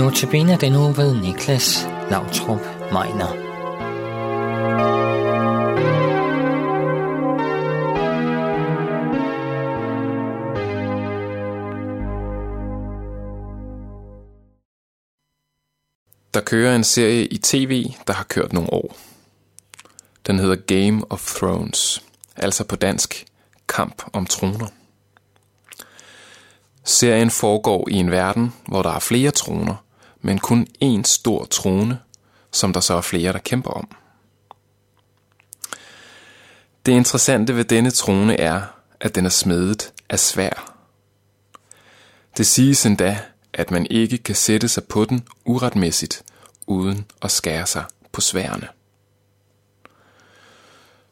Notabene den nu ved Niklas Lautrup Meiner. Der kører en serie i tv, der har kørt nogle år. Den hedder Game of Thrones, altså på dansk Kamp om troner. Serien foregår i en verden, hvor der er flere troner, men kun én stor trone, som der så er flere, der kæmper om. Det interessante ved denne trone er, at den er smedet af svær. Det siges endda, at man ikke kan sætte sig på den uretmæssigt, uden at skære sig på sværene.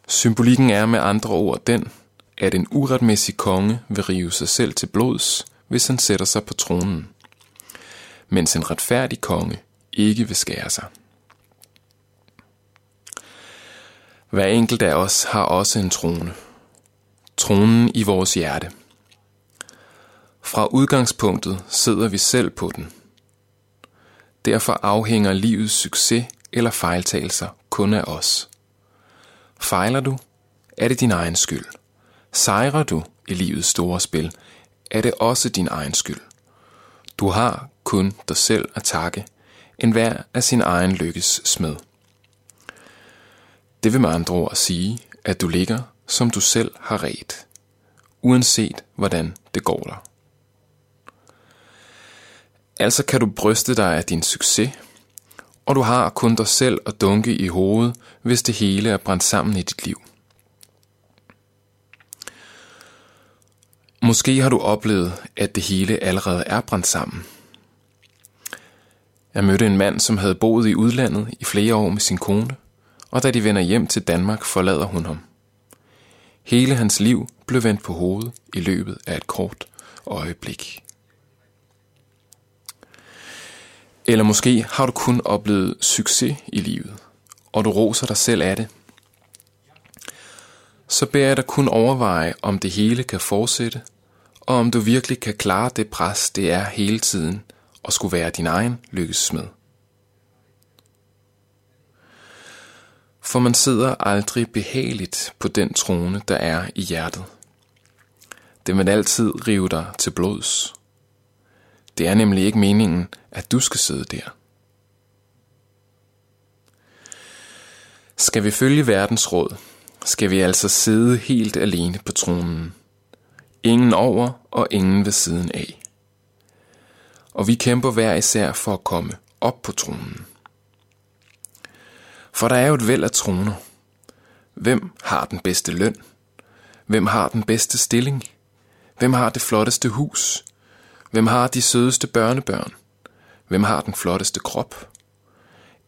Symbolikken er med andre ord den, at en uretmæssig konge vil rive sig selv til blods, hvis han sætter sig på tronen, mens en retfærdig konge ikke vil skære sig. Hver enkelt af os har også en trone. Tronen i vores hjerte. Fra udgangspunktet sidder vi selv på den. Derfor afhænger livets succes eller fejltagelser kun af os. Fejler du, er det din egen skyld. Sejrer du i livets store spil, er det også din egen skyld. Du har kun dig selv at takke, en hver af sin egen lykkes smed. Det vil med andre ord sige, at du ligger, som du selv har ret, uanset hvordan det går dig. Altså kan du bryste dig af din succes, og du har kun dig selv at dunke i hovedet, hvis det hele er brændt sammen i dit liv. Måske har du oplevet, at det hele allerede er brændt sammen. Jeg mødte en mand, som havde boet i udlandet i flere år med sin kone, og da de vender hjem til Danmark, forlader hun ham. Hele hans liv blev vendt på hovedet i løbet af et kort øjeblik. Eller måske har du kun oplevet succes i livet, og du roser dig selv af det. Så beder jeg dig kun overveje, om det hele kan fortsætte, og om du virkelig kan klare det pres, det er hele tiden, og skulle være din egen lykkesmed. For man sidder aldrig behageligt på den trone, der er i hjertet. Det vil altid rive dig til blods. Det er nemlig ikke meningen, at du skal sidde der. Skal vi følge verdens råd, skal vi altså sidde helt alene på tronen. Ingen over og ingen ved siden af. Og vi kæmper hver især for at komme op på tronen. For der er jo et væld af troner. Hvem har den bedste løn? Hvem har den bedste stilling? Hvem har det flotteste hus? Hvem har de sødeste børnebørn? Hvem har den flotteste krop?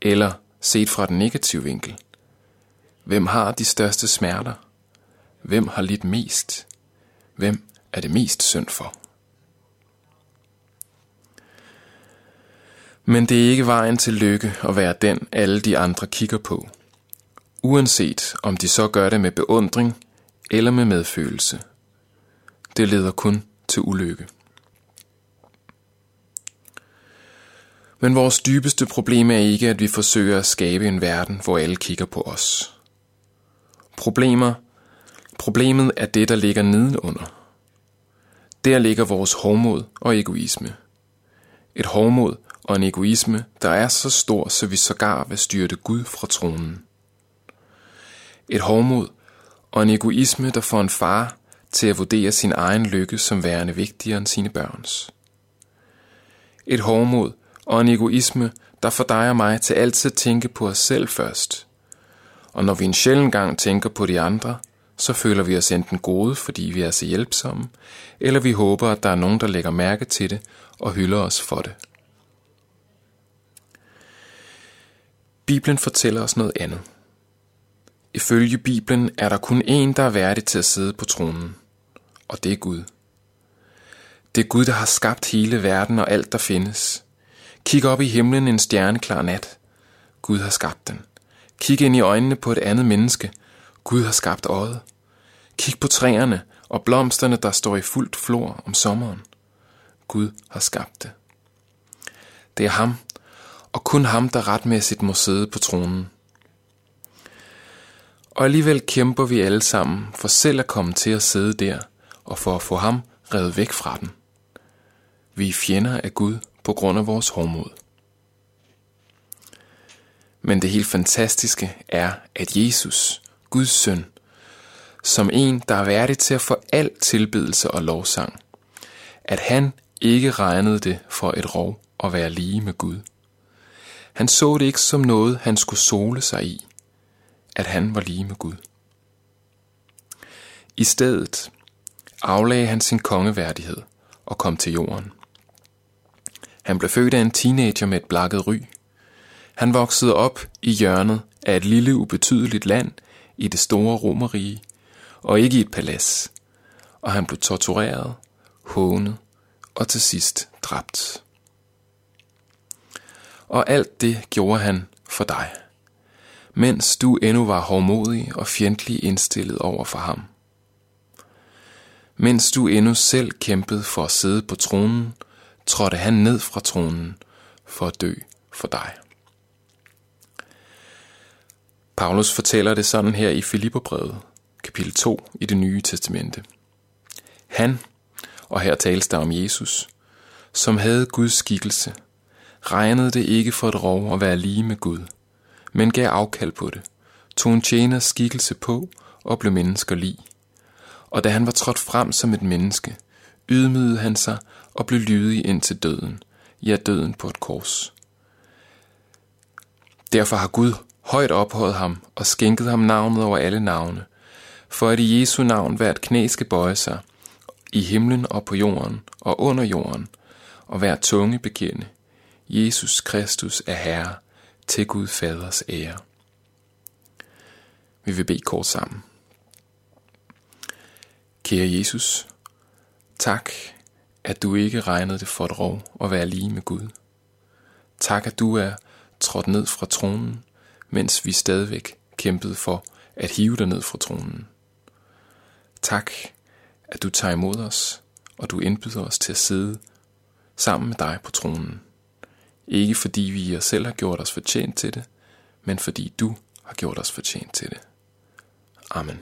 Eller, set fra den negative vinkel, hvem har de største smerter? Hvem har lidt mest? Hvem er det mest synd for? Men det er ikke vejen til lykke at være den, alle de andre kigger på. Uanset om de så gør det med beundring eller med medfølelse. Det leder kun til ulykke. Men vores dybeste problem er ikke, at vi forsøger at skabe en verden, hvor alle kigger på os. Problemer, problemet er det, der ligger nedenunder. Der ligger vores hovmod og egoisme. Et hovmod, og en egoisme, der er så stor, så vi sågar vil styrte Gud fra tronen. Et hårdmod og en egoisme, der får en far til at vurdere sin egen lykke som værende vigtigere end sine børns. Et hårdmod og en egoisme, der får dig og mig til altid at tænke på os selv først. Og når vi en sjælden gang tænker på de andre, så føler vi os enten gode, fordi vi er så hjælpsomme, eller vi håber, at der er nogen, der lægger mærke til det og hylder os for det. Bibelen fortæller os noget andet. Ifølge Bibelen er der kun én, der er værdig til at sidde på tronen, og det er Gud. Det er Gud, der har skabt hele verden og alt, der findes. Kig op i himlen en stjerneklar nat. Gud har skabt den. Kig ind i øjnene på et andet menneske. Gud har skabt øjet. Kig på træerne og blomsterne, der står i fuldt flor om sommeren. Gud har skabt det. Det er ham, og kun ham, der retmæssigt må sidde på tronen. Og alligevel kæmper vi alle sammen for selv at komme til at sidde der, og for at få ham revet væk fra den. Vi er fjender af Gud på grund af vores hårdmod. Men det helt fantastiske er, at Jesus, Guds søn, som en, der er værdig til at få al tilbedelse og lovsang, at han ikke regnede det for et rov at være lige med Gud. Han så det ikke som noget, han skulle sole sig i, at han var lige med Gud. I stedet aflagde han sin kongeværdighed og kom til jorden. Han blev født af en teenager med et blakket ry. Han voksede op i hjørnet af et lille ubetydeligt land i det store romerige, og ikke i et palads. Og han blev tortureret, hånet og til sidst dræbt. Og alt det gjorde han for dig, mens du endnu var hårdmodig og fjendtlig indstillet over for ham. Mens du endnu selv kæmpede for at sidde på tronen, trådte han ned fra tronen for at dø for dig. Paulus fortæller det sådan her i Filipperbrevet, kapitel 2 i det nye testamente. Han, og her tales der om Jesus, som havde Guds skikkelse, regnede det ikke for et rov at være lige med Gud, men gav afkald på det, tog en tjeners skikkelse på og blev mennesker lig. Og da han var trådt frem som et menneske, ydmygede han sig og blev lydig ind til døden, ja døden på et kors. Derfor har Gud højt ophøjet ham og skænket ham navnet over alle navne, for at i Jesu navn hvert knæ skal bøje sig, i himlen og på jorden og under jorden, og hver tunge bekende, Jesus Kristus er Herre, til Gud Faders ære. Vi vil bede kort sammen. Kære Jesus, tak, at du ikke regnede det for et rov at være lige med Gud. Tak, at du er trådt ned fra tronen, mens vi stadigvæk kæmpede for at hive dig ned fra tronen. Tak, at du tager imod os, og du indbyder os til at sidde sammen med dig på tronen. Ikke fordi vi i os selv har gjort os fortjent til det, men fordi du har gjort os fortjent til det. Amen.